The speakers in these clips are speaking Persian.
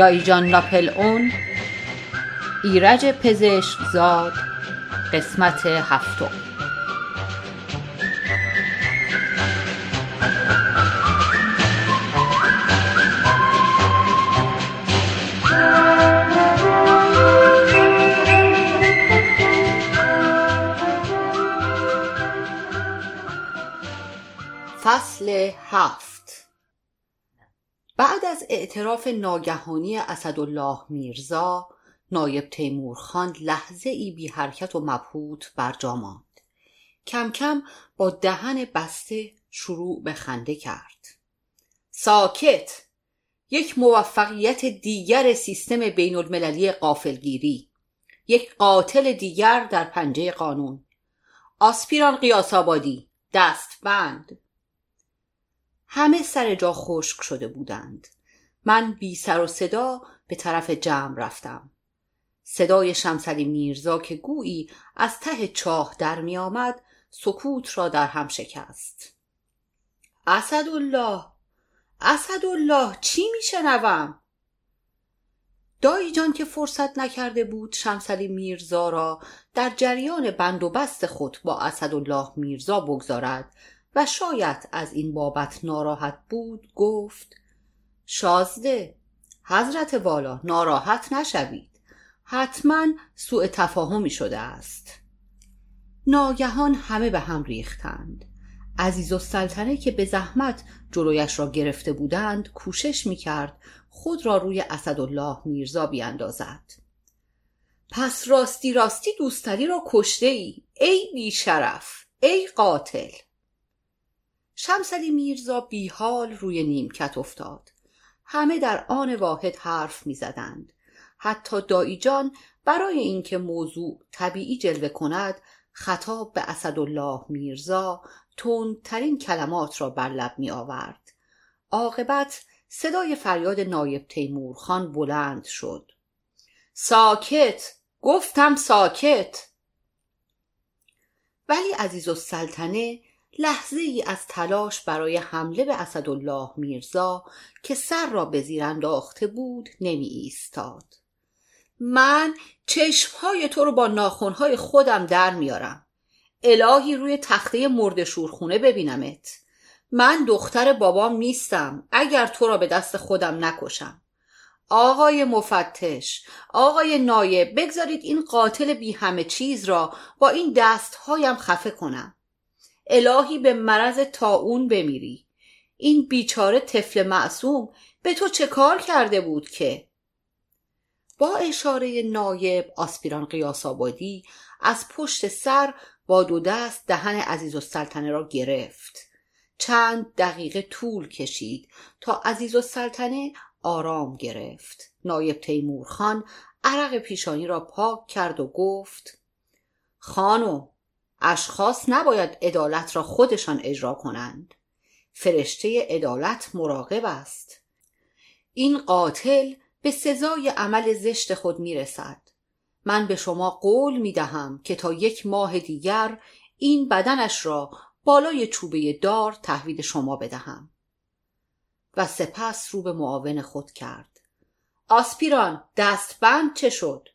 دایجان ناپل اون. ایرج پزشک زاد قسمت هفتم. فصل هفت. اعتراف ناگهانی اسدالله میرزا نایب تیمورخان لحظه ای بی حرکت و مبهوت بر جا ماند. کم کم با دهن بسته شروع به خنده کرد. ساکت! یک موفقیت دیگر سیستم بین المللی قافلگیری یک قاتل دیگر در پنجه قانون. آسپیران قیاس آبادی دست بند همه سر جا خشک شده بودند. من بی سر و صدا به طرف جمع رفتم. صدای شمسلی میرزا که گویی از ته چاه در می آمد سکوت را در هم شکست. اسدالله اسدالله چی میشنوم؟ دایی جان که فرصت نکرده بود شمسلی میرزا را در جریان بند و بست خود با اسدالله میرزا بگذارد و شاید از این بابت ناراحت بود گفت شازده. حضرت والا ناراحت نشوید. حتما سوء تفاهمی شده است. ناگهان همه به هم ریختند. عزیز السلطنه که به زحمت جلویش را گرفته بودند کوشش می‌کرد خود را روی اسدالله میرزا بیاندازد پس راستی راستی دوستری را کشته ای ای بی شرف ای قاتل. شمسلی میرزا بیحال روی نیمکت افتاد. همه در آن واحد حرف می‌زدند. حتی دایی جان برای اینکه موضوع طبیعی جلوه کند خطاب به اسدالله میرزا تندترین کلمات را بر لب می آورد عاقبت صدای فریاد نایب تیمورخان بلند شد. ساکت! گفتم ساکت! ولی عزیز السلطنه لحظه ای از تلاش برای حمله به اسدالله میرزا که سر را به زیر انداخته بود نمی ایستاد من چشمهای تو رو با ناخونهای خودم در میارم. الهی روی تخته مرد شورخونه ببینمت. من دختر بابام نیستم اگر تو را به دست خودم نکشم. آقای مفتش آقای نایب بگذارید این قاتل بی همه چیز را با این دستهایم خفه کنم. الهی به مرض تاون بمیری. این بیچاره طفل معصوم به تو چه کار کرده بود که؟ با اشاره نایب آسپیران قیاس آبادی از پشت سر با دو دست دهن عزیز السلطنه را گرفت. چند دقیقه طول کشید تا عزیز السلطنه آرام گرفت. نایب تیمور خان عرق پیشانی را پاک کرد و گفت خانو اشخاص نباید عدالت را خودشان اجرا کنند. فرشته عدالت مراقب است. این قاتل به سزای عمل زشت خود می‌رسد. من به شما قول می دهم که تا یک ماه دیگر این بدنش را بالای چوبه دار تحویل شما بدهم. و سپس رو به معاون خود کرد. آسپیران دستبند چه شد؟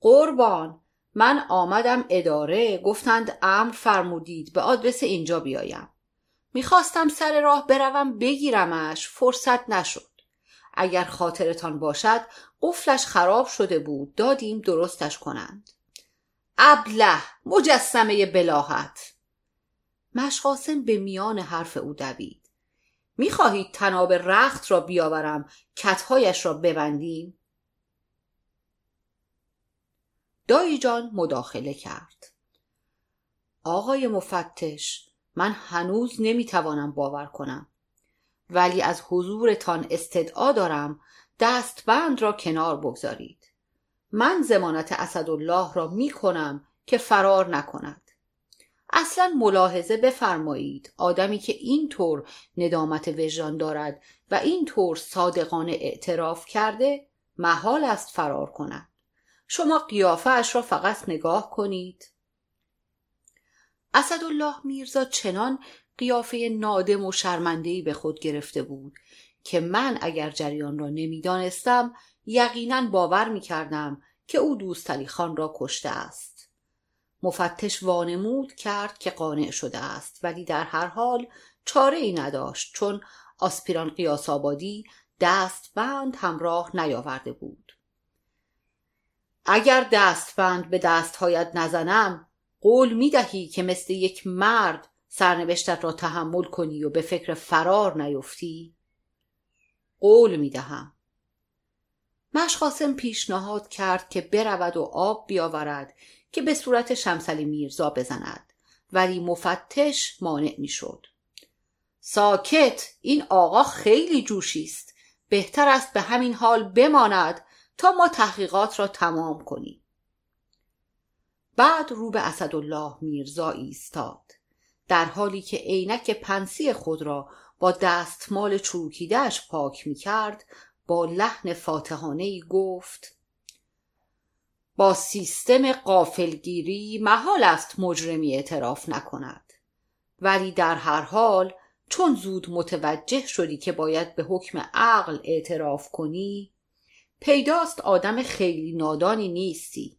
قربان من آمدم اداره گفتند امر فرمودید به آدرس اینجا بیایم. می‌خواستم سر راه بروم بگیرمش فرصت نشد. اگر خاطرتان باشد قفلش خراب شده بود دادیم درستش کنند. ابله مجسمه بلاحت مشقاسم به میان حرف او دوید. می‌خواهید تناب رخت را بیاورم کتهایش را ببندیم؟ دایی جان مداخله کرد. آقای مفتش من هنوز نمی‌توانم باور کنم. ولی از حضورتان استدعا دارم دستبند را کنار بگذارید. من زمانت اسدالله را می کنم که فرار نکند. اصلا ملاحظه بفرمایید آدمی که اینطور ندامت وجدان دارد و اینطور صادقانه اعتراف کرده محال است فرار کند. شما قیافه اش را فقط نگاه کنید. اسدالله میرزا چنان قیافه نادم و شرمندهی به خود گرفته بود که من اگر جریان را نمی‌دانستم یقینا باور می کردم که او دوستالی خان را کشته است. مفتش وانمود کرد که قانع شده است ولی در هر حال چاره ای نداشت چون آسپیران قیاس آبادی دستبند همراه نیاورده بود. اگر دستبند به دستهایت نزنم قول می دهی که مثل یک مرد سرنوشتت را تحمل کنی و به فکر فرار نیفتی؟ قول می دهم مشقاسم پیشنهاد کرد که برود و آب بیاورد که به صورت شمسلی میرزا بزند ولی مفتش مانع می‌شد. ساکت این آقا خیلی جوشی است. بهتر است به همین حال بماند تا ما تحقیقات را تمام کنیم. بعد رو به اسدالله میرزا ایستاد. در حالی که عینک پنسی خود را با دستمال چروکیدهش پاک می کرد با لحن فاتحانه ای گفت با سیستم قافلگیری محال است مجرمی اعتراف نکند. ولی در هر حال چون زود متوجه شدی که باید به حکم عقل اعتراف کنی پیداست آدم خیلی نادانی نیستی.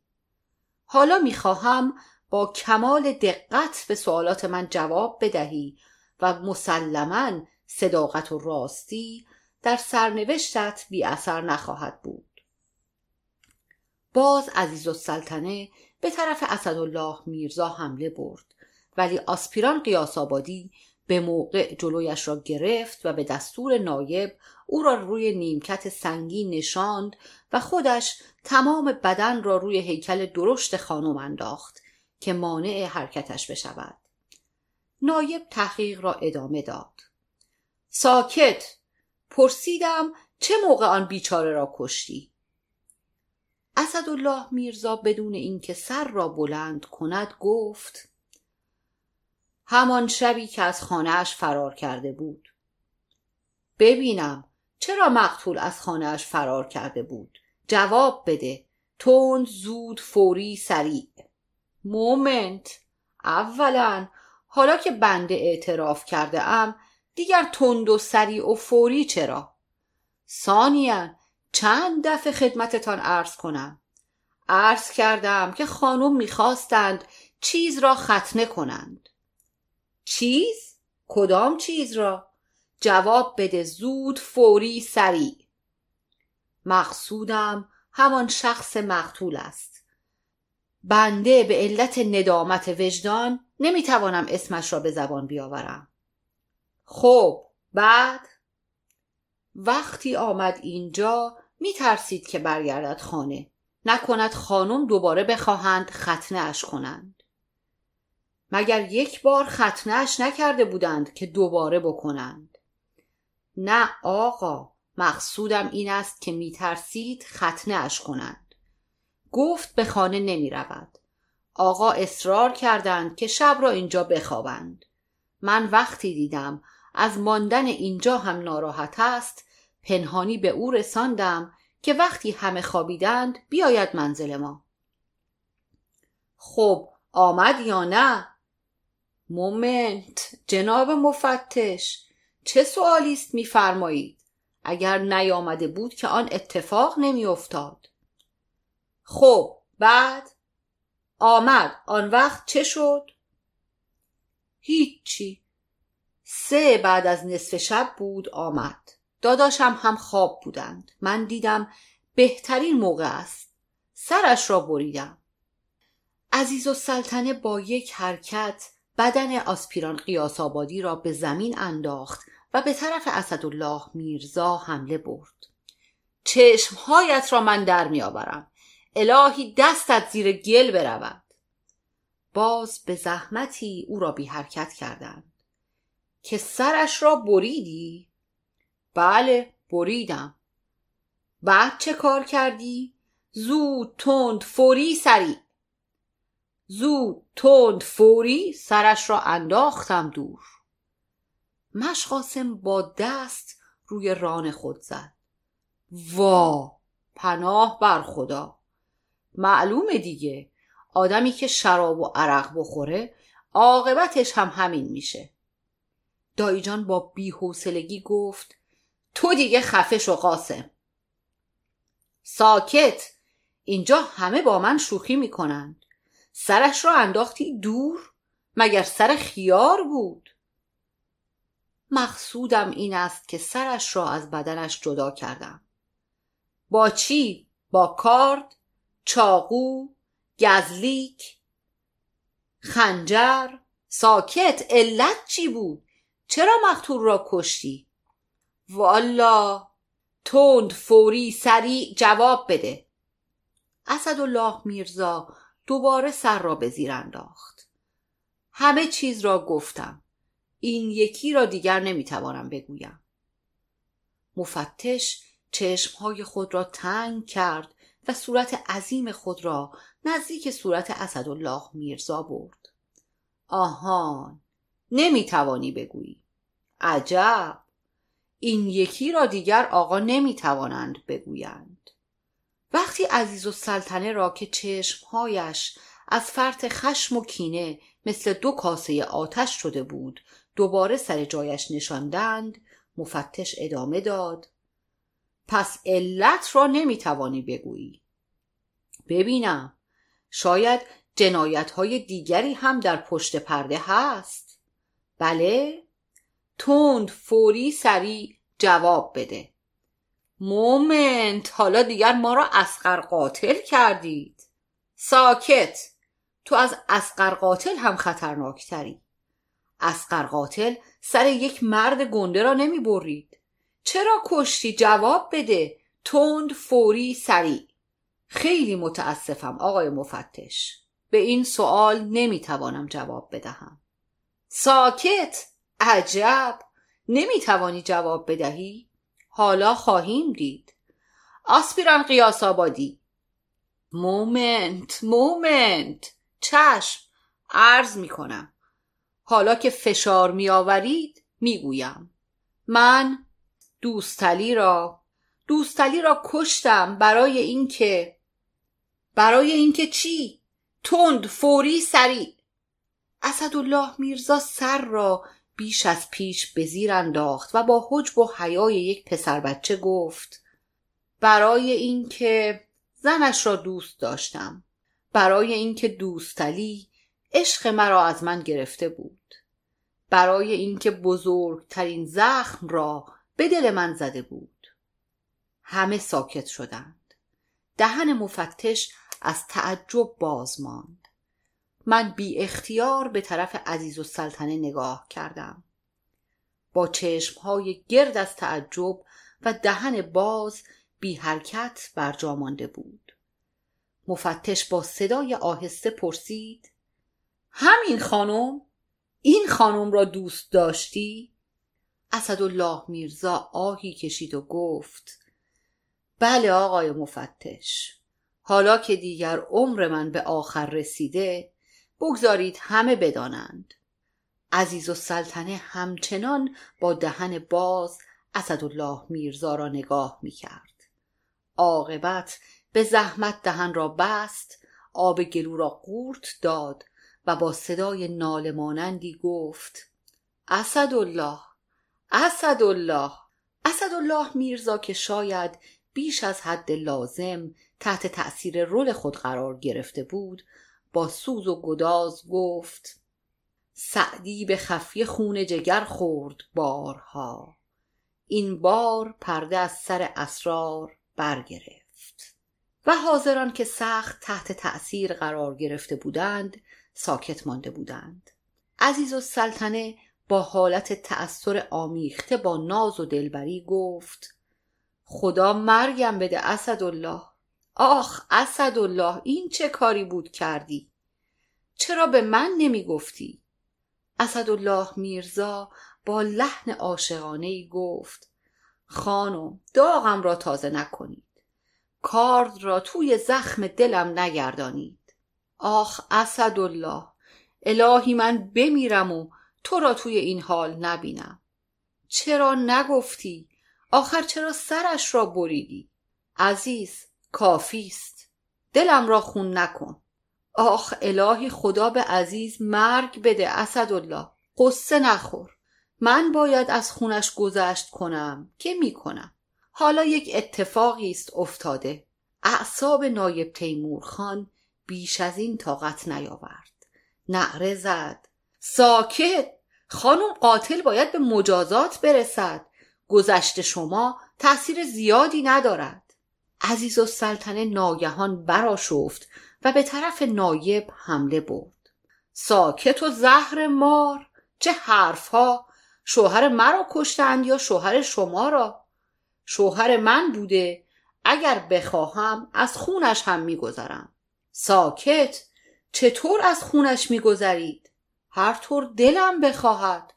حالا می‌خواهم با کمال دقت به سوالات من جواب بدهی و مسلما صداقت و راستی در سرنوشتت بی اثر نخواهد بود. باز عزیز السلطنه به طرف اسدالله میرزا حمله برد ولی آسپیران قیاس آبادی به موقع جلویش را گرفت و به دستور نایب او را روی نیمکت سنگی نشاند و خودش تمام بدن را روی هیکل درشت خانم انداخت که مانع حرکتش بشود. نایب تحقیق را ادامه داد. ساکت! پرسیدم چه موقع آن بیچاره را کشتی؟ اسدالله میرزا بدون اینکه سر را بلند کند گفت همان شبی که از خانهاش فرار کرده بود. ببینم چرا مقتول از خانهاش فرار کرده بود. جواب بده. تند زود فوری سریع. مومنت. اولا. حالا که بنده اعتراف کرده ام دیگر تند و سریع و فوری چرا؟ ثانیا چند دفعه خدمتتان عرض کنم. عرض کردم که خانم می‌خواستند چیز را ختنه کنند. چیز؟ کدام چیز را؟ جواب بده زود فوری سریع. مقصودم همان شخص مقتول است. بنده به علت ندامت وجدان نمی‌توانم اسمش را به زبان بیاورم. خب بعد؟ وقتی آمد اینجا میترسید که برگردد خانه. نکند خانم دوباره بخواهند ختنه اش کنند. مگر یک بار ختنهش نکرده بودند که دوباره بکنند؟ نه آقا مقصودم این است که میترسید ختنه اش کنند. گفت به خانه نمی رود. آقا اصرار کردند که شب را اینجا بخوابند. من وقتی دیدم از ماندن اینجا هم ناراحت است پنهانی به او رساندم که وقتی همه خوابیدند بیاید منزل ما. خب آمد یا نه؟ مومنت جناب مفتش چه سوالی است میفرمایید؟ اگر نیامده بود که آن اتفاق نمیافتاد. خب بعد؟ آمد. آن وقت چه شد؟ هیچی. سه بعد از نصف شب بود آمد. داداشم هم خواب بودند. من دیدم بهترین موقع است. سرش را بریدم. عزیز و سلطنه با یک حرکت بدن آسپیران قیاس آبادی را به زمین انداخت و به طرف اسدالله میرزا حمله برد. چشمهایت را من در میآورم. الهی دستت زیر گل برود. باز به زحمتی او را بی حرکت کردند. که سرش را بریدی؟ بله بریدم. بعد چه کار کردی؟ زود تند فوری سریع زود تند فوری سرش را انداختم دور. مشقاسم با دست روی ران خود زد. وا پناه بر خدا. معلومه دیگه. آدمی که شراب و عرق بخوره عاقبتش هم همین میشه. دایی جان با بیحوصلگی گفت تو دیگه خفش و قاسم. ساکت اینجا همه با من شوخی می‌کنند سرش را انداختی دور مگر سر خیار بود مقصودم این است که سرش را از بدنش جدا کردم با چی؟ با کارد؟ چاقو؟ گزلیک؟ خنجر؟ ساکت علت چی بود؟ چرا مقتول را کشتی؟ والا تند فوری سریع جواب بده اسدالله میرزا دوباره سر را به زیر انداخت. همه چیز را گفتم. این یکی را دیگر نمی‌توانم بگویم. مفتش چشمهای خود را تنگ کرد و صورت عظیم خود را نزدیک صورت اسدالله میرزا برد. آهان نمی‌توانی بگویی. عجب! این یکی را دیگر آقا نمی‌توانند بگویند. وقتی عزیز و سلطنه را که چشمهایش از فرط خشم و کینه مثل دو کاسه آتش شده بود دوباره سر جایش نشاندند مفتش ادامه داد. پس علت را نمی‌توانی بگویی. ببینم. شاید جنایت های دیگری هم در پشت پرده هست؟ بله. تند فوری سریع جواب بده. مومنت. حالا دیگر ما را اسقر قاتل کردید. ساکت. تو از اسقر قاتل هم خطرناکتری. اسقر قاتل سر یک مرد گنده را نمی برید. چرا کشتی؟ جواب بده. تند فوری سریع. خیلی متاسفم آقای مفتش. به این سوال نمی‌توانم جواب بدهم. ساکت. عجب. نمی‌توانی جواب بدهی؟ حالا خواهیم دید. آسپیران غیاث آبادی. moment moment. چشم عرض می‌کنم. حالا که فشار میآورید می‌گویم. من دوستلی را دوستلی را کشتم برای اینکه برای اینکه چی؟ تند فوری سریع. اسدالله میرزا سر را بیش از پیش به زیر انداخت و با حجب و حیای یک پسر بچه گفت برای اینکه زنش را دوست داشتم. برای اینکه دوستلی عشق مرا از من گرفته بود. برای اینکه بزرگترین زخم را به دل من زده بود. همه ساکت شدند. دهن مفتش از تعجب باز ماند. من بی اختیار به طرف عزیز و سلطنه نگاه کردم. با چشمهای گرد از تعجب و دهن باز بی حرکت بر مانده بود. مفتش با صدای آهسته پرسید همین خانم؟ این خانم را دوست داشتی؟ اسدالله میرزا آهی کشید و گفت بله آقای مفتش. حالا که دیگر عمر من به آخر رسیده بگذارید همه بدانند. عزیز و سلطنه همچنان با دهن باز اسدالله میرزا را نگاه می کرد عاقبت به زحمت دهن را بست آب گلو را قورت داد و با صدای ناله مانندی گفت اسدالله اسدالله اسدالله میرزا که شاید بیش از حد لازم تحت تأثیر رول خود قرار گرفته بود با سوز و گداز گفت سعدی به خفی خون جگر خورد بارها. این بار پرده از سر اسرار برگرفت. و حاضران که سخت تحت تأثیر قرار گرفته بودند ساکت مانده بودند. عزیز و سلطنه با حالت تأثیر آمیخته با ناز و دلبری گفت خدا مرگم بده اسدالله. آخ اسدالله این چه کاری بود کردی؟ چرا به من نمی گفتی اسدالله میرزا با لحن عاشقانه ای گفت خانم داغم را تازه نکنید. کارد را توی زخم دلم نگردانید. آخ اسدالله الهی من بمیرم و تو را توی این حال نبینم. چرا نگفتی؟ آخر چرا سرش را بریدی؟ عزیز کافیست دلم را خون نکن. آخ الهی خدا به عزیز مرگ بده اسدالله. قصه نخور. من باید از خونش گذشت کنم. که می‌کنم حالا یک اتفاقی است افتاده. اعصاب نایب تیمور خان بیش از این طاقت نیاورد. نعره زد. ساکت! خانم قاتل باید به مجازات برسد. گذشت شما تأثیر زیادی ندارد. عزیز و سلطنه ناگهان براشفت و به طرف نایب حمله برد. ساکت و زهر مار چه حرفها! شوهر مرا کشتند یا شوهر شما را؟ شوهر من بوده اگر بخواهم از خونش هم میگذرم. ساکت چطور از خونش میگذرید؟ هر طور دلم بخواهد.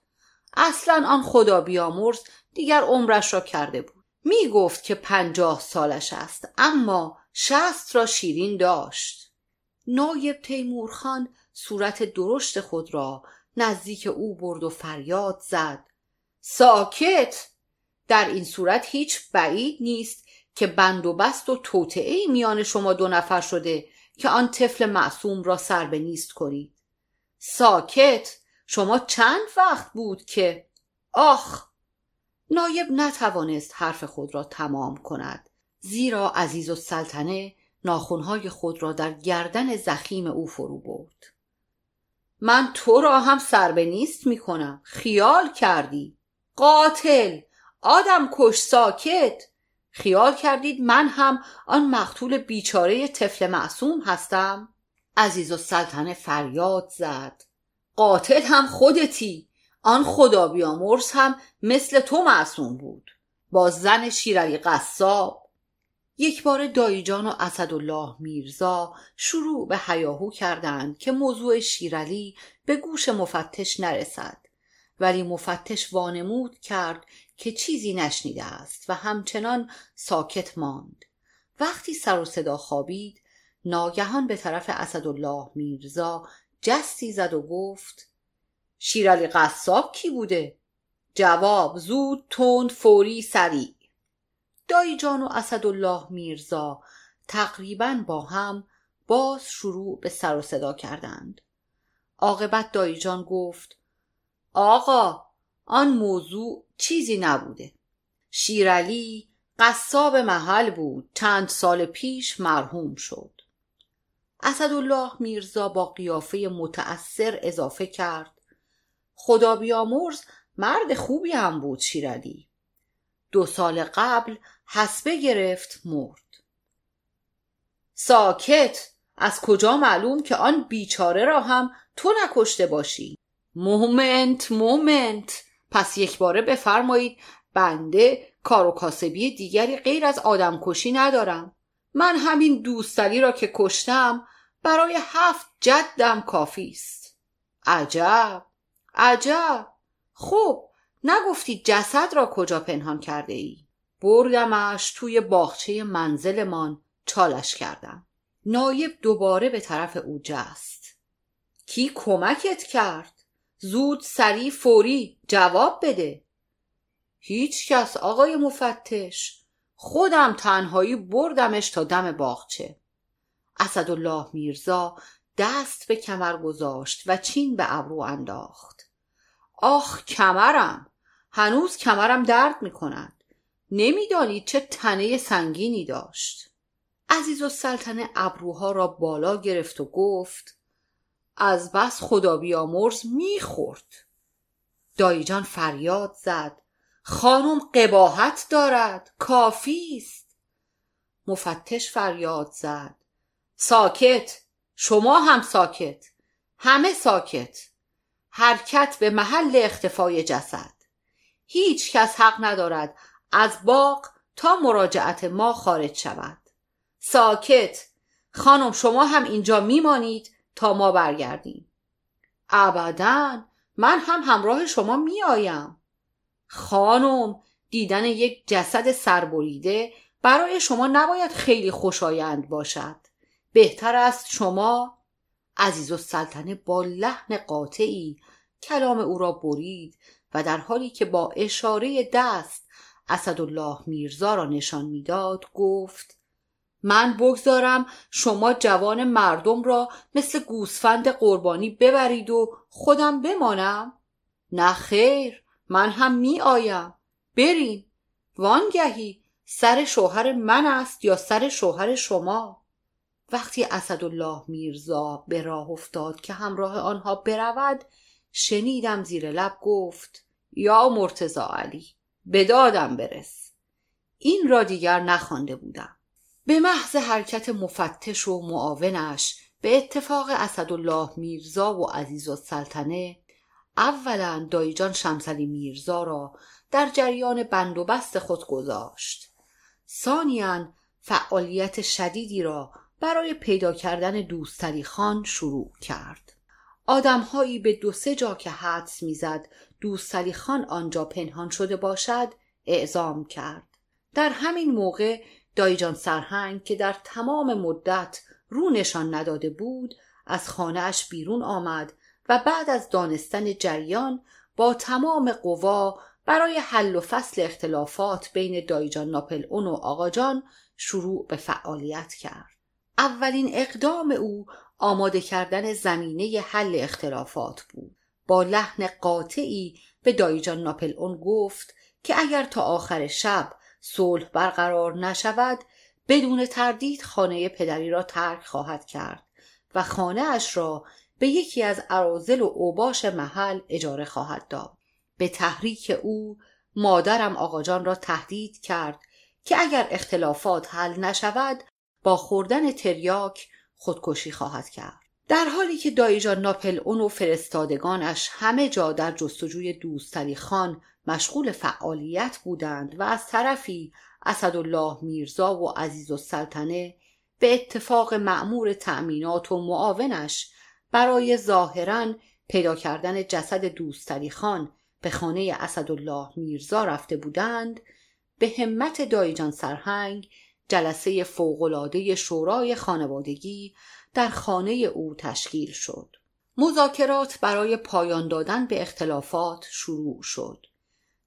اصلا آن خدا بیامرز دیگر عمرش را کرده بود. می گفت که پنجاه سالش است اما شست را شیرین داشت. نایب تیمور خان صورت درشت خود را نزدیک او برد و فریاد زد. ساکت! در این صورت هیچ بعید نیست که بند و بست و توطعه میان شما دو نفر شده که آن طفل معصوم را سر به نیست کنید. ساکت! شما چند وقت بود که؟ آخ! نایب نتوانست حرف خود را تمام کند. زیرا عزیز و سلطنه ناخونهای خود را در گردن زخیم او فرو برد. من تو را هم سر به نیست می کنم خیال کردی. قاتل! آدم کش ساکت! خیال کردید من هم آن مقتول بیچاره طفل معصوم هستم؟ عزیز و سلطنه فریاد زد. قاتل هم خودتی! آن خدا بیامرز هم مثل تو معصوم بود. با زن شیرعلی قصاب. یک بار دایجان و اسدالله میرزا شروع به هیاهو کردند که موضوع شیرعلی به گوش مفتش نرسد. ولی مفتش وانمود کرد که چیزی نشنیده است و همچنان ساکت ماند. وقتی سر و صدا خوابید ناگهان به طرف اسدالله میرزا جستی زد و گفت شیرالی قصاب کی بوده؟ جواب زود تند فوری سریع. دایجان و اسدالله میرزا تقریبا با هم باز شروع به سر و صدا کردند. عاقبت دایجان گفت آقا آن موضوع چیزی نبوده. شیرعلی قصاب محل بود چند سال پیش مرحوم شد. اسدالله میرزا با قیافه متأثر اضافه کرد. خدا بیامرز مرد خوبی هم بود شیرعلی. دو سال قبل حسبه گرفت مرد. ساکت از کجا معلوم که آن بیچاره را هم تو نکشته باشی؟ moment moment. پس یک باره بفرمایید بنده کار و کاسبی دیگری غیر از آدم کشی ندارم. من همین دوستعلی را که کشتم برای هفت جدم کافی است. عجب! عجب. خب نگفتی جسد را کجا پنهان کرده ای بردمش توی باغچه منزلمان چالش کردم. نایب دوباره به طرف او جست. کی کمکت کرد؟ زود سریع فوری جواب بده. هیچ کس آقای مفتش. خودم تنهایی بردمش تا دم باغچه. اسدالله میرزا دست به کمر گذاشت و چین به ابرو انداخت. آخ کمرم. هنوز کمرم درد می کند نمی‌دانید چه تنه سنگینی داشت. عزیز و سلطنه ابروها را بالا گرفت و گفت از بس خدا بیامرز می‌خورد. دایجان فریاد زد خانم قباحت دارد کافی است. مفتش فریاد زد ساکت شما هم ساکت همه ساکت. حرکت به محل اختفای جسد. هیچ کس حق ندارد از باغ تا مراجعت ما خارج شود. ساکت. خانم شما هم اینجا میمانید تا ما برگردیم. ابدا. من هم همراه شما میآیم. خانم دیدن یک جسد سربریده برای شما نباید خیلی خوشایند باشد. بهتر است شما عزیز السلطنه با لحن قاطعی کلام او را برید و در حالی که با اشاره دست اسدالله میرزا را نشان می‌داد گفت من بگذارم شما جوان مردم را مثل گوسفند قربانی ببرید و خودم بمانم. نه خیر من هم می آیم برین. وانگهی سر شوهر من است یا سر شوهر شما؟ وقتی اسدالله میرزا به راه افتاد که همراه آنها برود شنیدم زیر لب گفت یا مرتزا علی به دادم برس. این را دیگر نخوانده بودم. به محض حرکت مفتش و معاونش به اتفاق اسدالله میرزا و عزیز السلطنه اولا دایجان شمسلی میرزا را در جریان بند و بست خود گذاشت. ثانیا فعالیت شدیدی را برای پیدا کردن دوستری خان شروع کرد. آدمهایی به دو سه جا که حدس می‌زد دوستری خان آنجا پنهان شده باشد اعزام کرد. در همین موقع دایجان سرهنگ که در تمام مدت رو نشان نداده بود از خانهاش بیرون آمد و بعد از دانستن جریان با تمام قوا برای حل و فصل اختلافات بین دایجان ناپل اون و آقاجان شروع به فعالیت کرد. اولین اقدام او آماده کردن زمینه حل اختلافات بود. با لحن قاطعی به دایجان ناپل اون گفت که اگر تا آخر شب صلح برقرار نشود بدون تردید خانه پدری را ترک خواهد کرد و خانه اش را به یکی از عرازل و اوباش محل اجاره خواهد داد. به تحریک او مادرم آقاجان را تهدید کرد که اگر اختلافات حل نشود با خوردن تریاک خودکشی خواهد کرد. در حالی که دایجان ناپل اون و فرستادگانش همه جا در جستجوی دوستری خان مشغول فعالیت بودند و از طرفی اسدالله میرزا و عزیز السلطنه به اتفاق معمور تأمینات و معاونش برای ظاهرا پیدا کردن جسد دوستری خان به خانه اسدالله میرزا رفته بودند به همت دایجان سرهنگ جلسه فوقالعاده شورای خانوادگی در خانه او تشکیل شد. مذاکرات برای پایان دادن به اختلافات شروع شد.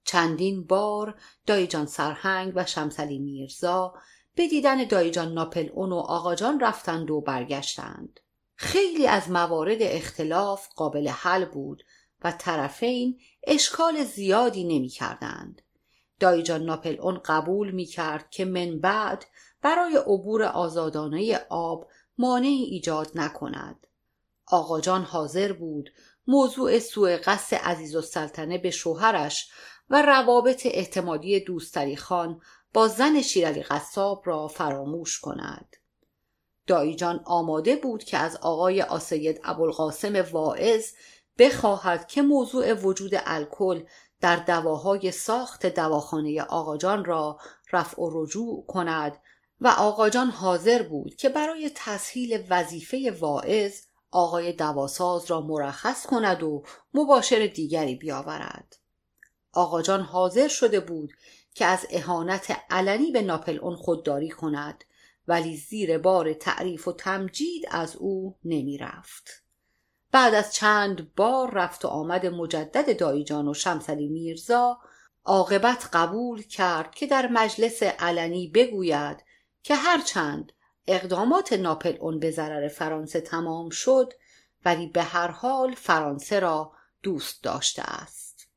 چندین بار دایجان سرهنگ و شمسلی میرزا به دیدن دایجان ناپل اون و آقاجان رفتند و برگشتند. خیلی از موارد اختلاف قابل حل بود و طرفین اشکال زیادی نمی کردند. دایجان ناپل اون قبول می کرد که من بعد برای عبور آزادانه آب مانعی ایجاد نکند. آقا جان حاضر بود موضوع سوء قصد عزیز السلطنه به شوهرش و روابط احتمادی دوستری خان با زن شیرالی قصاب را فراموش کند. دایجان آماده بود که از آقای آسید ابوالقاسم واعظ بخواهد که موضوع وجود الکل در دواهای ساخت دواخانه آقاجان را رفع و رجوع کند و آقاجان حاضر بود که برای تسهیل وظیفه واعظ آقای دواساز را مرخص کند و مباشر دیگری بیاورد آقاجان حاضر شده بود که از اهانت علنی به ناپل اون خودداری کند ولی زیر بار تعریف و تمجید از او نمی رفت. بعد از چند بار رفت و آمد مجدد دایجان و شمسلی میرزا عاقبت قبول کرد که در مجلس علنی بگوید که هرچند اقدامات ناپل اون به ضرر فرانسه تمام شد ولی به هر حال فرانسه را دوست داشته است.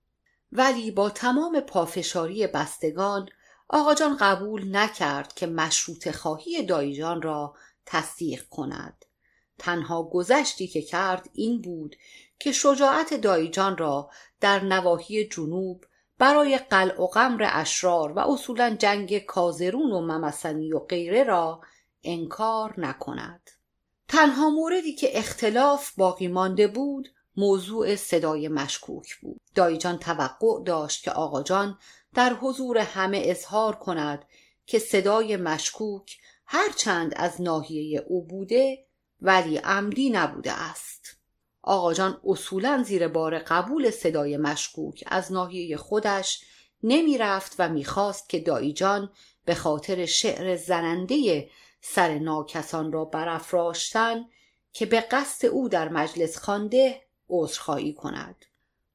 ولی با تمام پافشاری بستگان آقاجان قبول نکرد که مشروط خواهی دایجان را تصدیق کند. تنها گذشتی که کرد این بود که شجاعت دایجان را در نواحی جنوب برای قلع و قمر اشرار و اصولا جنگ کازرون و ممسنی و غیره را انکار نکند. تنها موردی که اختلاف باقی مانده بود موضوع صدای مشکوک بود. دایجان توقع داشت که آقاجان در حضور همه اظهار کند که صدای مشکوک هرچند از ناحیه او بوده ولی عمدی نبوده است. آقاجان اصولا زیر بار قبول صدای مشکوک از ناحیه خودش نمی رفت و می‌خواست که دایجان به خاطر شعر زننده سر ناکسان را برافراشتن که به قصد او در مجلس خوانده عذرخواهی کند.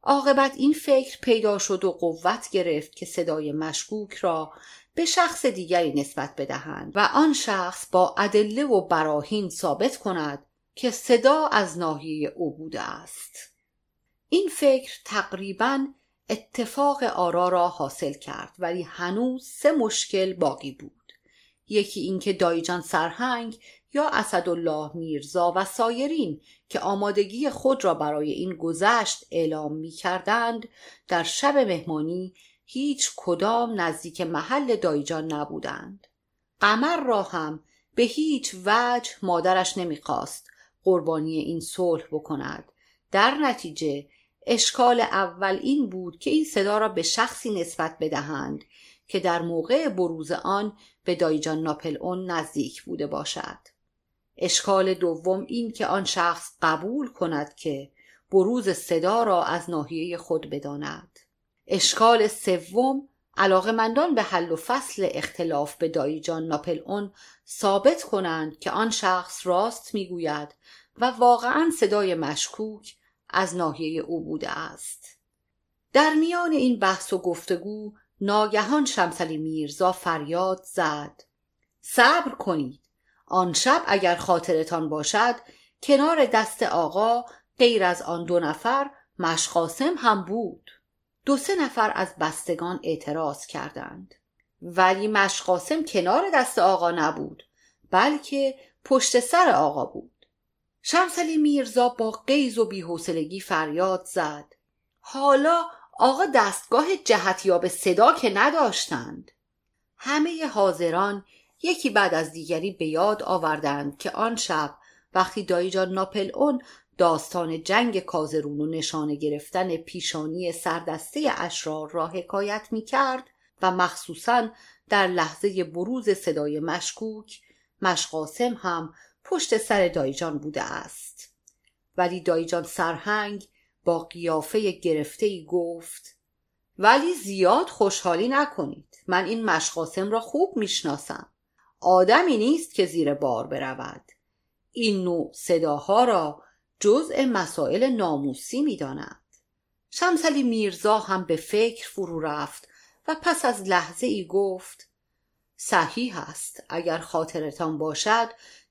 عاقبت این فکر پیدا شد و قوت گرفت که صدای مشکوک را به شخص دیگری نسبت بدهند و آن شخص با ادله و براهین ثابت کند که صدا از ناحیه او بوده است. این فکر تقریبا اتفاق آرا را حاصل کرد ولی هنوز سه مشکل باقی بود. یکی اینکه دایجان سرهنگ یا اسدالله میرزا و سایرین که آمادگی خود را برای این گذشت اعلام می کردند در شب مهمانی هیچ کدام نزدیک محل دایجان نبودند. قمر را هم به هیچ وجه مادرش نمی‌خواست قربانی این صلح بکند. در نتیجه اشکال اول این بود که این صدا را به شخصی نسبت بدهند که در موقع بروز آن به دایجان ناپل اون نزدیک بوده باشد. اشکال دوم این که آن شخص قبول کند که بروز صدا را از ناحیه خود بداند. اشکال سوم علاقمندان به حل و فصل اختلاف به دایجان ناپل اون ثابت کنند که آن شخص راست می‌گوید و واقعا صدای مشکوک از ناحیه او بوده است. در میان این بحث و گفتگو ناگهان شمسلی میرزا فریاد زد. صبر کنید. آن شب اگر خاطرتان باشد کنار دست آقا غیر از آن دو نفر مشقاسم هم بود. دو سه نفر از بستگان اعتراض کردند. ولی مشقاسم کنار دست آقا نبود بلکه پشت سر آقا بود. شمسلی میرزا با قیز و بیحوصلگی فریاد زد. حالا آقا دستگاه جهتیاب صدا که نداشتند. همه حاضران یکی بعد از دیگری به یاد آوردند که آن شب وقتی دایجان ناپل اون داستان جنگ کازرون و نشانه گرفتن پیشانی سردسته اشرار را حکایت می کرد و مخصوصا در لحظه بروز صدای مشکوک مشقاسم هم پشت سر دایجان بوده است. ولی دایجان سرهنگ با قیافه گرفته ای گفت ولی زیاد خوشحالی نکنید. من این مشقاسم را خوب می‌شناسم. آدمی نیست که زیر بار برود. این نوع صداها را جزء مسائل ناموسی می‌داند. شمسلی میرزا هم به فکر فرو رفت و پس از لحظه ای گفت صحیح است اگر خاطرتان باشد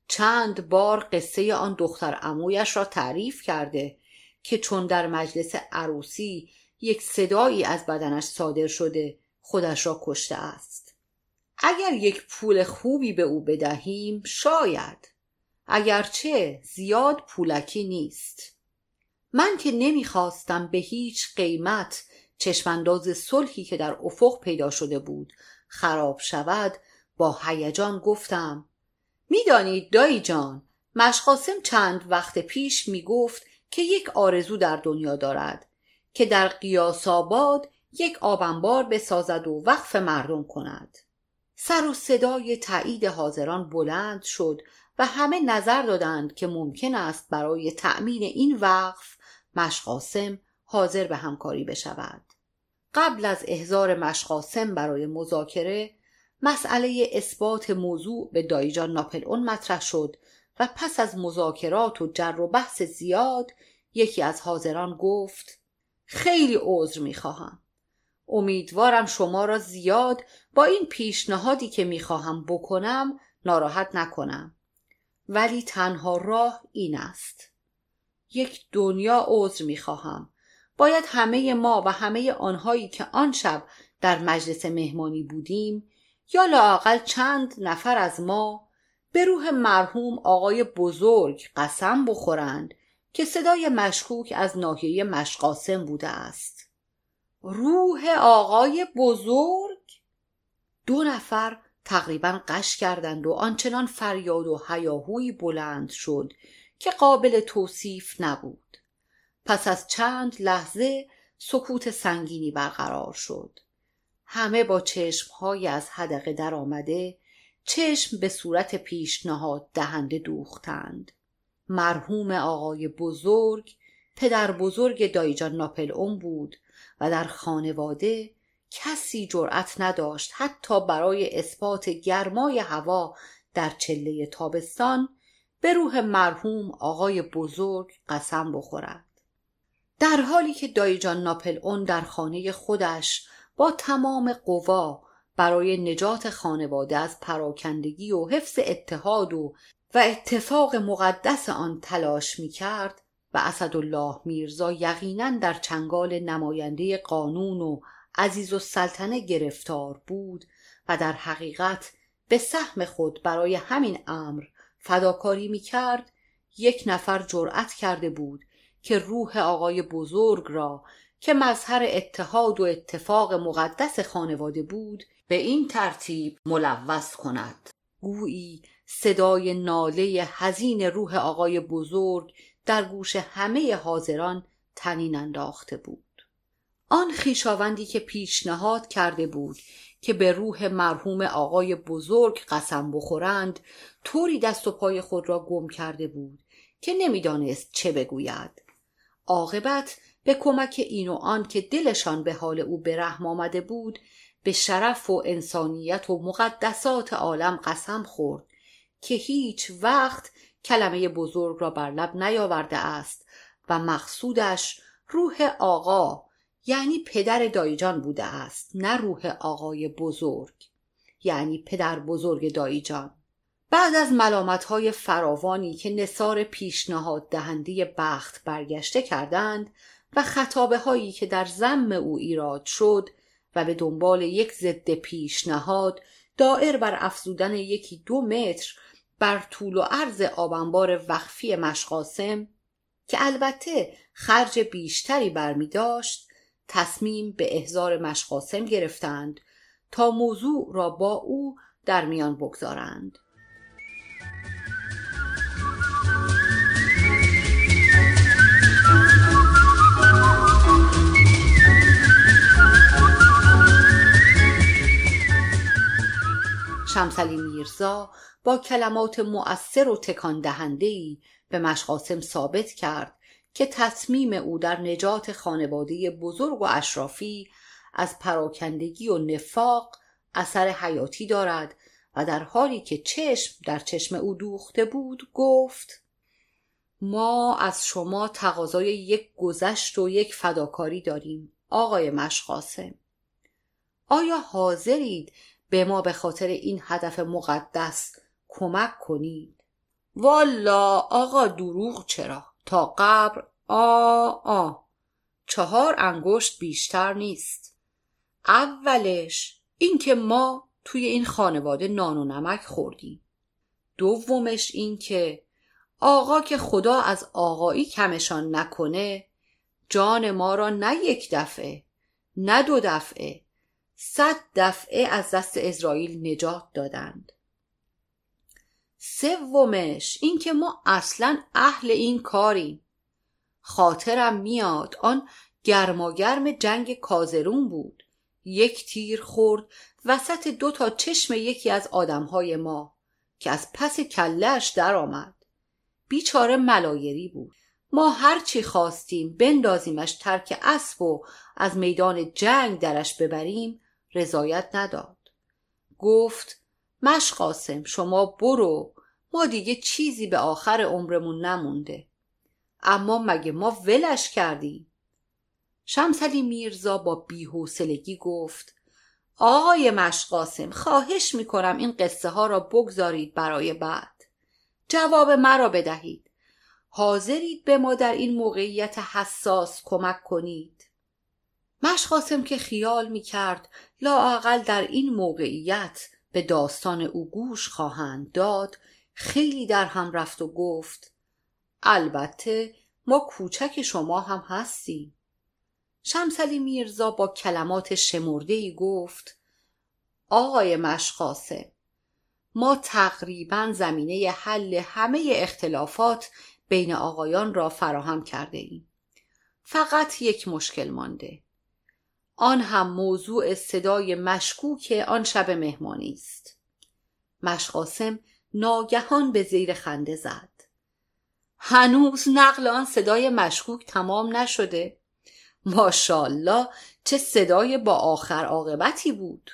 چند بار قصه آن دختر امویش را تعریف کرده که چون در مجلس عروسی یک صدایی از بدنش صادر شده خودش را کشته است. اگر یک پول خوبی به او بدهیم شاید اگرچه زیاد پولکی نیست. من که نمی‌خواستم به هیچ قیمت چشمانداز صلحی که در افق پیدا شده بود خراب شود با هیجان گفتم می‌دانید دایی جان مشقاسم چند وقت پیش می‌گفت که یک آرزو در دنیا دارد که در قیاس آباد یک آبنبار بسازد و وقف مردم کند. سر و صدای تایید حاضران بلند شد و همه نظر دادند که ممکن است برای تأمین این وقف مشقاسم حاضر به همکاری بشود. قبل از احضار مشقاسم برای مذاکره مسئله اثبات موضوع به دایجان ناپل اون مطرح شد و پس از مذاکرات و جر و بحث زیاد یکی از حاضران گفت خیلی عذر می‌خواهم. امیدوارم شما را زیاد با این پیشنهادی که می‌خواهم بکنم ناراحت نکنم. ولی تنها راه این است. یک دنیا عذر می‌خواهم. باید همه ما و همه آنهایی که آن شب در مجلس مهمانی بودیم یا لاقل چند نفر از ما به روح مرحوم آقای بزرگ قسم بخورند که صدای مشکوک از ناحیه مشقاسم بوده است. روح آقای بزرگ. دو نفر تقریبا قش کردند و آنچنان فریاد و هیاهویی بلند شد که قابل توصیف نبود. پس از چند لحظه سکوت سنگینی برقرار شد. همه با چشمهای از حدقه در آمده چشم به صورت پیشنهاد دهنده دوختند. مرحوم آقای بزرگ پدر بزرگ دایجان ناپل اون بود و در خانواده کسی جرأت نداشت حتی برای اثبات گرمای هوا در چله تابستان به روح مرحوم آقای بزرگ قسم بخورد. در حالی که دایجان ناپل اون در خانه خودش با تمام قوا برای نجات خانواده از پراکندگی و حفظ اتحاد و و اتفاق مقدس آن تلاش می کرد و اسدالله میرزا یقینا در چنگال نماینده قانون و عزیز و سلطنه گرفتار بود و در حقیقت به سهم خود برای همین امر فداکاری می کرد یک نفر جرأت کرده بود که روح آقای بزرگ را که مظهر اتحاد و اتفاق مقدس خانواده بود به این ترتیب ملوث کند. گویی صدای ناله حزین روح آقای بزرگ در گوش همه حاضران تنین انداخته بود. آن خیشاوندی که پیشنهاد کرده بود که به روح مرحوم آقای بزرگ قسم بخورند طوری دست و پای خود را گم کرده بود که نمی‌دانست چه بگوید. عاقبت به کمک این و آن که دلشان به حال او به رحم آمده بود به شرف و انسانیت و مقدسات عالم قسم خورد که هیچ وقت کلمه بزرگ را بر لب نیاورده است و مقصودش روح آقا یعنی پدر دایجان بوده است نه روح آقای بزرگ یعنی پدر بزرگ دایجان. بعد از ملامت های فراوانی که نصار پیشنهاد دهنده بخت برگشته کردند و خطابه هایی که در زم او ایراد شد و به دنبال یک ضد پیشنهاد دائر بر افزودن یکی دو متر بر طول و عرض آبنبار وقفی مشقاسم که البته خرج بیشتری برمی داشت تصمیم به احضار مشقاسم گرفتند تا موضوع را با او در میان بگذارند. شمسلی میرزا با کلمات مؤثر و تکان دهنده‌ای به مشقاسم ثابت کرد که تصمیم او در نجات خانواده بزرگ و اشرافی از پراکندگی و نفاق اثر حیاتی دارد و در حالی که چشم در چشم او دوخته بود گفت ما از شما تقاضای یک گذشت و یک فداکاری داریم آقای مشقاسم آیا حاضرید به ما به خاطر این هدف مقدس کمک کنید. والا آقا دروغ چرا؟ تا قبر آ آ. چهار انگشت بیشتر نیست. اولش اینکه ما توی این خانواده نان و نمک خوردیم. دومش اینکه آقا که خدا از آقایی کمشان نکنه جان ما را نه یک دفعه نه دو دفعه صد دفعه از دست اسرائیل نجات دادند. سومش اینکه ما اصلا اهل این کاریم. خاطرم میاد آن گرماگرم جنگ کازرون بود. یک تیر خورد وسط دو تا چشم یکی از آدمهای ما که از پس کلش درآمد. بیچاره ملایری بود. ما هرچی خواستیم بندازیمش ترک اسب و از میدان جنگ درش ببریم رضایت نداد. گفت مش قاسم شما برو. ما دیگه چیزی به آخر عمرمون نمونده. اما مگه ما ولش کردیم؟ شمسلی میرزا با بیحوصلگی گفت آقای مشقاسم خواهش می‌کنم این قصه ها را بگذارید برای بعد. جواب مرا بدهید. حاضرید به ما در این موقعیت حساس کمک کنید؟ مشقاسم که خیال می‌کرد لااقل در این موقعیت به داستان او گوش خواهند داد خیلی در هم رفت و گفت البته ما کوچک شما هم هستیم شمسلی میرزا با کلمات شمرده ای گفت آقای مشقاسم ما تقریبا زمینه حل همه اختلافات بین آقایان را فراهم کرده ایم. فقط یک مشکل مانده. آن هم موضوع صدای مشکوک آن شب مهمانی است. مشقاسم ناگهان به زیر خنده زد. هنوز نقل آن صدای مشکوک تمام نشده ماشاءالله چه صدای با آخر عاقبتی بود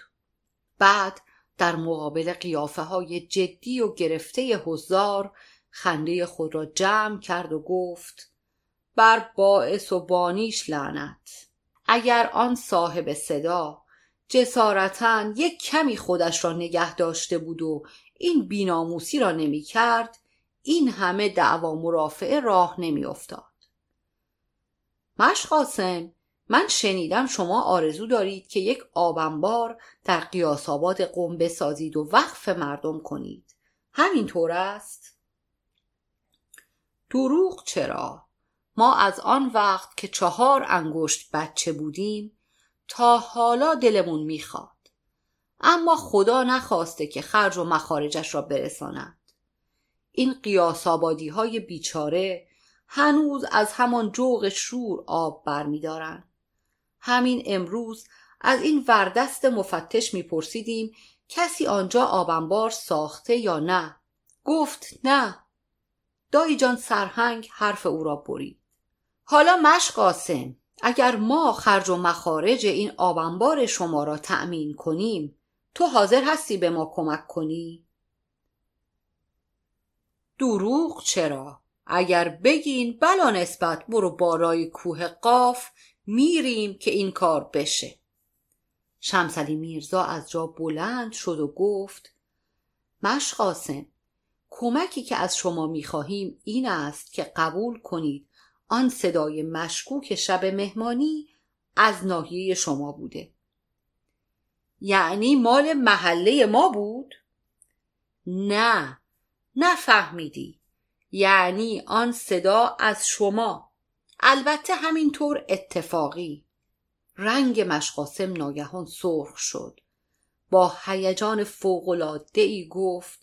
بعد در مقابل قیافه های جدی و گرفته هزار خنده خود را جمع کرد و گفت بر باعث و بانیش لعنت اگر آن صاحب صدا جسارتا یک کمی خودش را نگه داشته بود و این بیناموسی را نمی کرد این همه دعوا مرافعه راه نمی افتاد. مشقاسم من شنیدم شما آرزو دارید که یک آبنبار در قیاس آباد قم بسازید و وقف مردم کنید. همینطور است؟ دروغ چرا؟ ما از آن وقت که چهار انگشت بچه بودیم تا حالا دلمون می‌خواد. اما خدا نخواسته که خرج و مخارجش را برساند. این قیاس آبادی های بیچاره هنوز از همان جوغ شور آب برمیدارند. همین امروز از این وردست مفتش میپرسیدیم کسی آنجا آبنبار ساخته یا نه. گفت نه. دایی جان سرهنگ حرف او را برید. حالا مش قاسم اگر ما خرج و مخارج این آبنبار شما را تأمین کنیم تو حاضر هستی به ما کمک کنی؟ دروغ چرا؟ اگر بگین بلا نسبت برو بالای کوه قاف میریم که این کار بشه شمسلی میرزا از جا بلند شد و گفت مشقاسم کمکی که از شما می‌خواهیم این است که قبول کنید آن صدای مشکوک شب مهمانی از ناحیه شما بوده. یعنی مال محله ما بود؟ نه نفهمیدی. یعنی آن صدا از شما. البته همینطور اتفاقی. رنگ مشقاسم ناگهان سرخ شد. با هیجان فوقالعاده ای گفت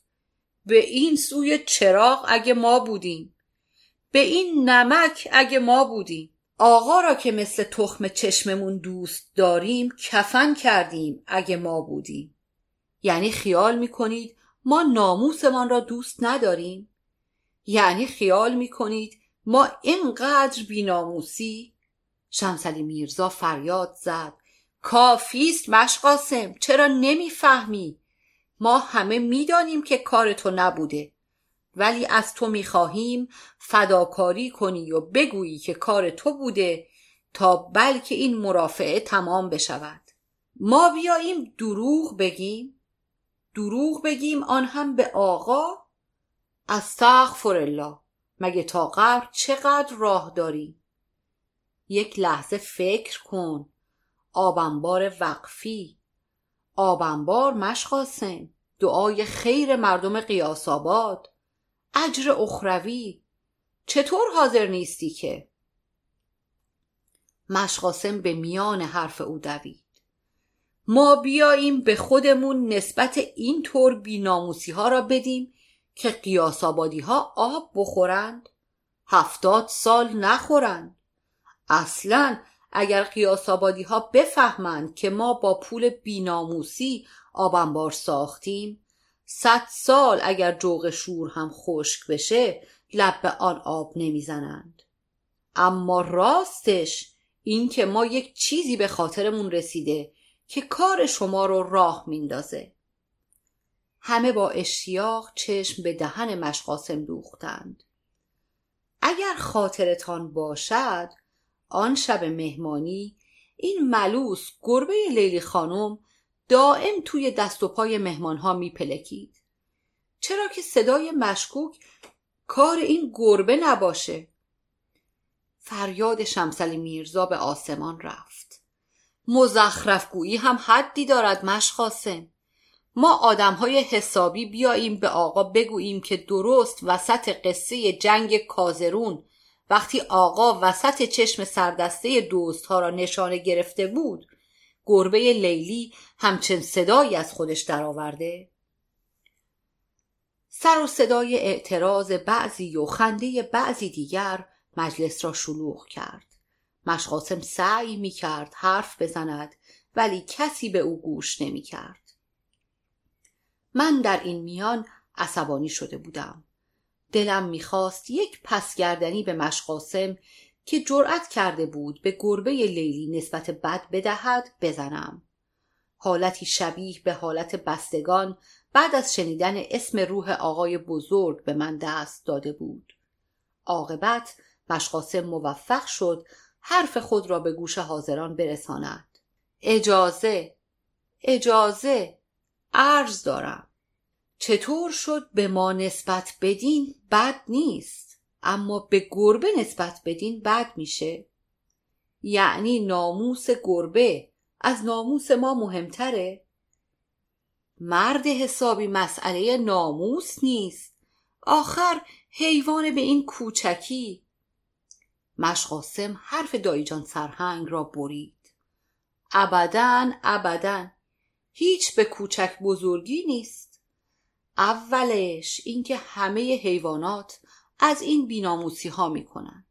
به این سوی چراغ اگه ما بودیم. به این نمک اگه ما بودیم. آقا را که مثل تخم چشممون دوست داریم کفن کردیم اگه ما بودیم. یعنی خیال می‌کنید ما ناموسمان را دوست نداریم؟ یعنی خیال می‌کنید ما اینقدر بیناموسی؟ شمسلی میرزا فریاد زد. کافیست مشقاسم چرا نمی‌فهمی؟ ما همه می‌دانیم که کار تو نبوده. ولی از تو می‌خواهیم فداکاری کنی و بگویی که کار تو بوده تا بلکه این مرافعه تمام بشود. ما بیاییم دروغ بگیم. دروغ بگیم آن هم به آقا. استغفر الله مگه تا قبر چقدر راه داری یک لحظه فکر کن. آبنبار وقفی. آبنبار مشقاسم دعای خیر مردم قیاس آباد. اجر اخروی. چطور حاضر نیستی که؟ مشقاسم به میان حرف او دوید. ما بیاییم به خودمون نسبت این طور بیناموسی ها را بدیم که قیاس آبادی ها آب بخورند. هفتاد سال نخورند. اصلا اگر قیاس آبادی ها بفهمند که ما با پول بیناموسی آبنبار ساختیم صد سال اگر جوغ شور هم خشک بشه لب به آن آب نمی‌زنند. اما راستش این که ما یک چیزی به خاطرمون رسیده که کار شما رو راه میندازه. همه با اشتیاق چشم به دهن مشقاسم دوختند. اگر خاطرتان باشد آن شب مهمانی این ملوس گربه لیلی خانم دائم توی دست و پای مهمانها میپلکید. چرا که صدای مشکوک کار این گربه نباشه. فریاد شمسلی میرزا به آسمان رفت. مزخرفگویی هم حدی دارد مشخاصم ما آدم های حسابی بیاییم به آقا بگوییم که درست وسط قصه جنگ کازرون وقتی آقا وسط چشم سردسته دوست ها را نشانه گرفته بود گربه لیلی همچن صدایی از خودش درآورده؟ سر و صدای اعتراض بعضی و خنده بعضی دیگر مجلس را شلوغ کرد. مشقاسم سعی می کرد حرف بزند ولی کسی به او گوش نمی کرد من در این میان عصبانی شده بودم. دلم می‌خواست یک پسگردنی به مشقاسم که جرأت کرده بود به گربه لیلی نسبت بد بدهد بزنم. حالتی شبیه به حالت بستگان بعد از شنیدن اسم روح آقای بزرگ به من دست داده بود. عاقبت مشقاسم موفق شد حرف خود را به گوش حاضران برساند. اجازه اجازه عرض دارم. چطور شد به ما نسبت بدین بد نیست؟ اما به گربه نسبت بدین بد میشه. یعنی ناموس گربه. از ناموس ما مهمتره. مرد حسابی مسئله ناموس نیست. آخر حیوان به این کوچکی. مشقاسم حرف دایجان سرهنگ را برید. ابدا ابدا. هیچ به کوچک بزرگی نیست. اولش اینکه همه حیوانات از این بیناموسی ها می کنند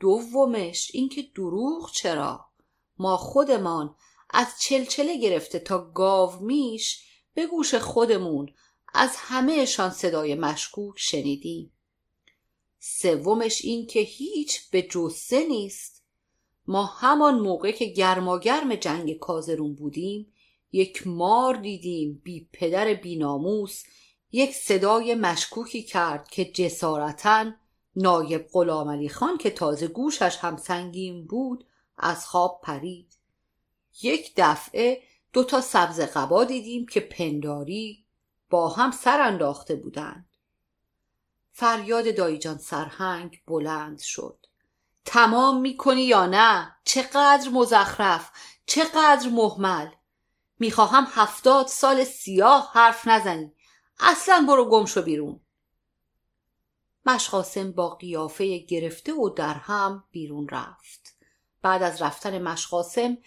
دومش اینکه دروغ چرا؟ ما خودمان از چلچله گرفته تا گاو میش به گوش خودمون از همهشان صدای مشکوک شنیدیم. سومش این که هیچ به جسه نیست. ما همان موقع که گرماگرم جنگ کازرون بودیم یک مار دیدیم بی پدر بیناموس یک صدای مشکوکی کرد که جسارتا نایب غلام علی خان که تازه گوشش هم سنگین بود از خواب پرید. یک دفعه دو تا سبز قبا دیدیم که پنداری با هم سر انداخته بودند. فریاد دایجان سرهنگ بلند شد. تمام می‌کنی یا نه؟ چقدر مزخرف! چقدر محمل! می‌خواهم هفتاد سال سیاه حرف نزنی. اصلا برو گم شو بیرون مشقاسم با قیافه گرفته و در هم بیرون رفت. بعد از رفتن مشقاسم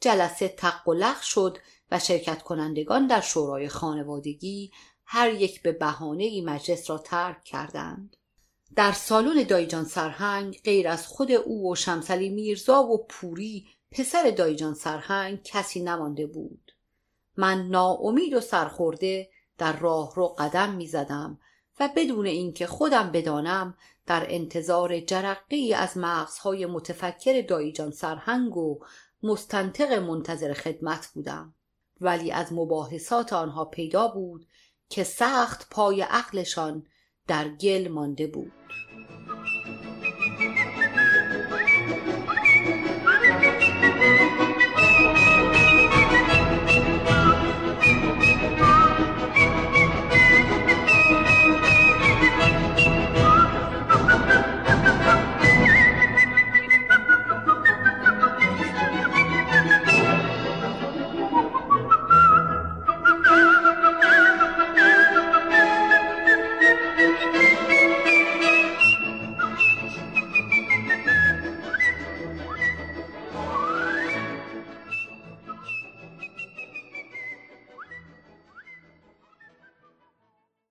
جلسه تق و لغ شد و شرکت کنندگان در شورای خانوادگی هر یک به بهانه مجلس را ترک کردند. در سالن دایجان سرهنگ غیر از خود او و شمسلی میرزا و پوری پسر دایجان سرهنگ کسی نمانده بود. من ناامید و سرخورده در راه رو قدم می زدم و بدون اینکه خودم بدانم در انتظار جرقی از مغزهای متفکر دایجان سرهنگ و مستنطق منتظر خدمت بودم. ولی از مباحثات آنها پیدا بود که سخت پای عقلشان در گل مانده بود.